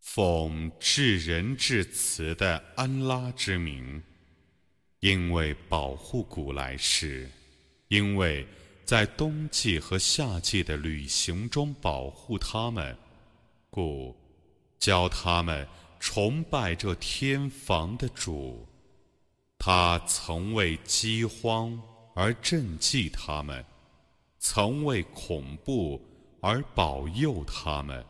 奉至仁至慈的安拉之名，因为保护古来世，因为在冬季和夏季的旅行中保护他们，故教他们崇拜这天房的主。他曾为饥荒而赈济他们，曾为恐怖而保佑他们。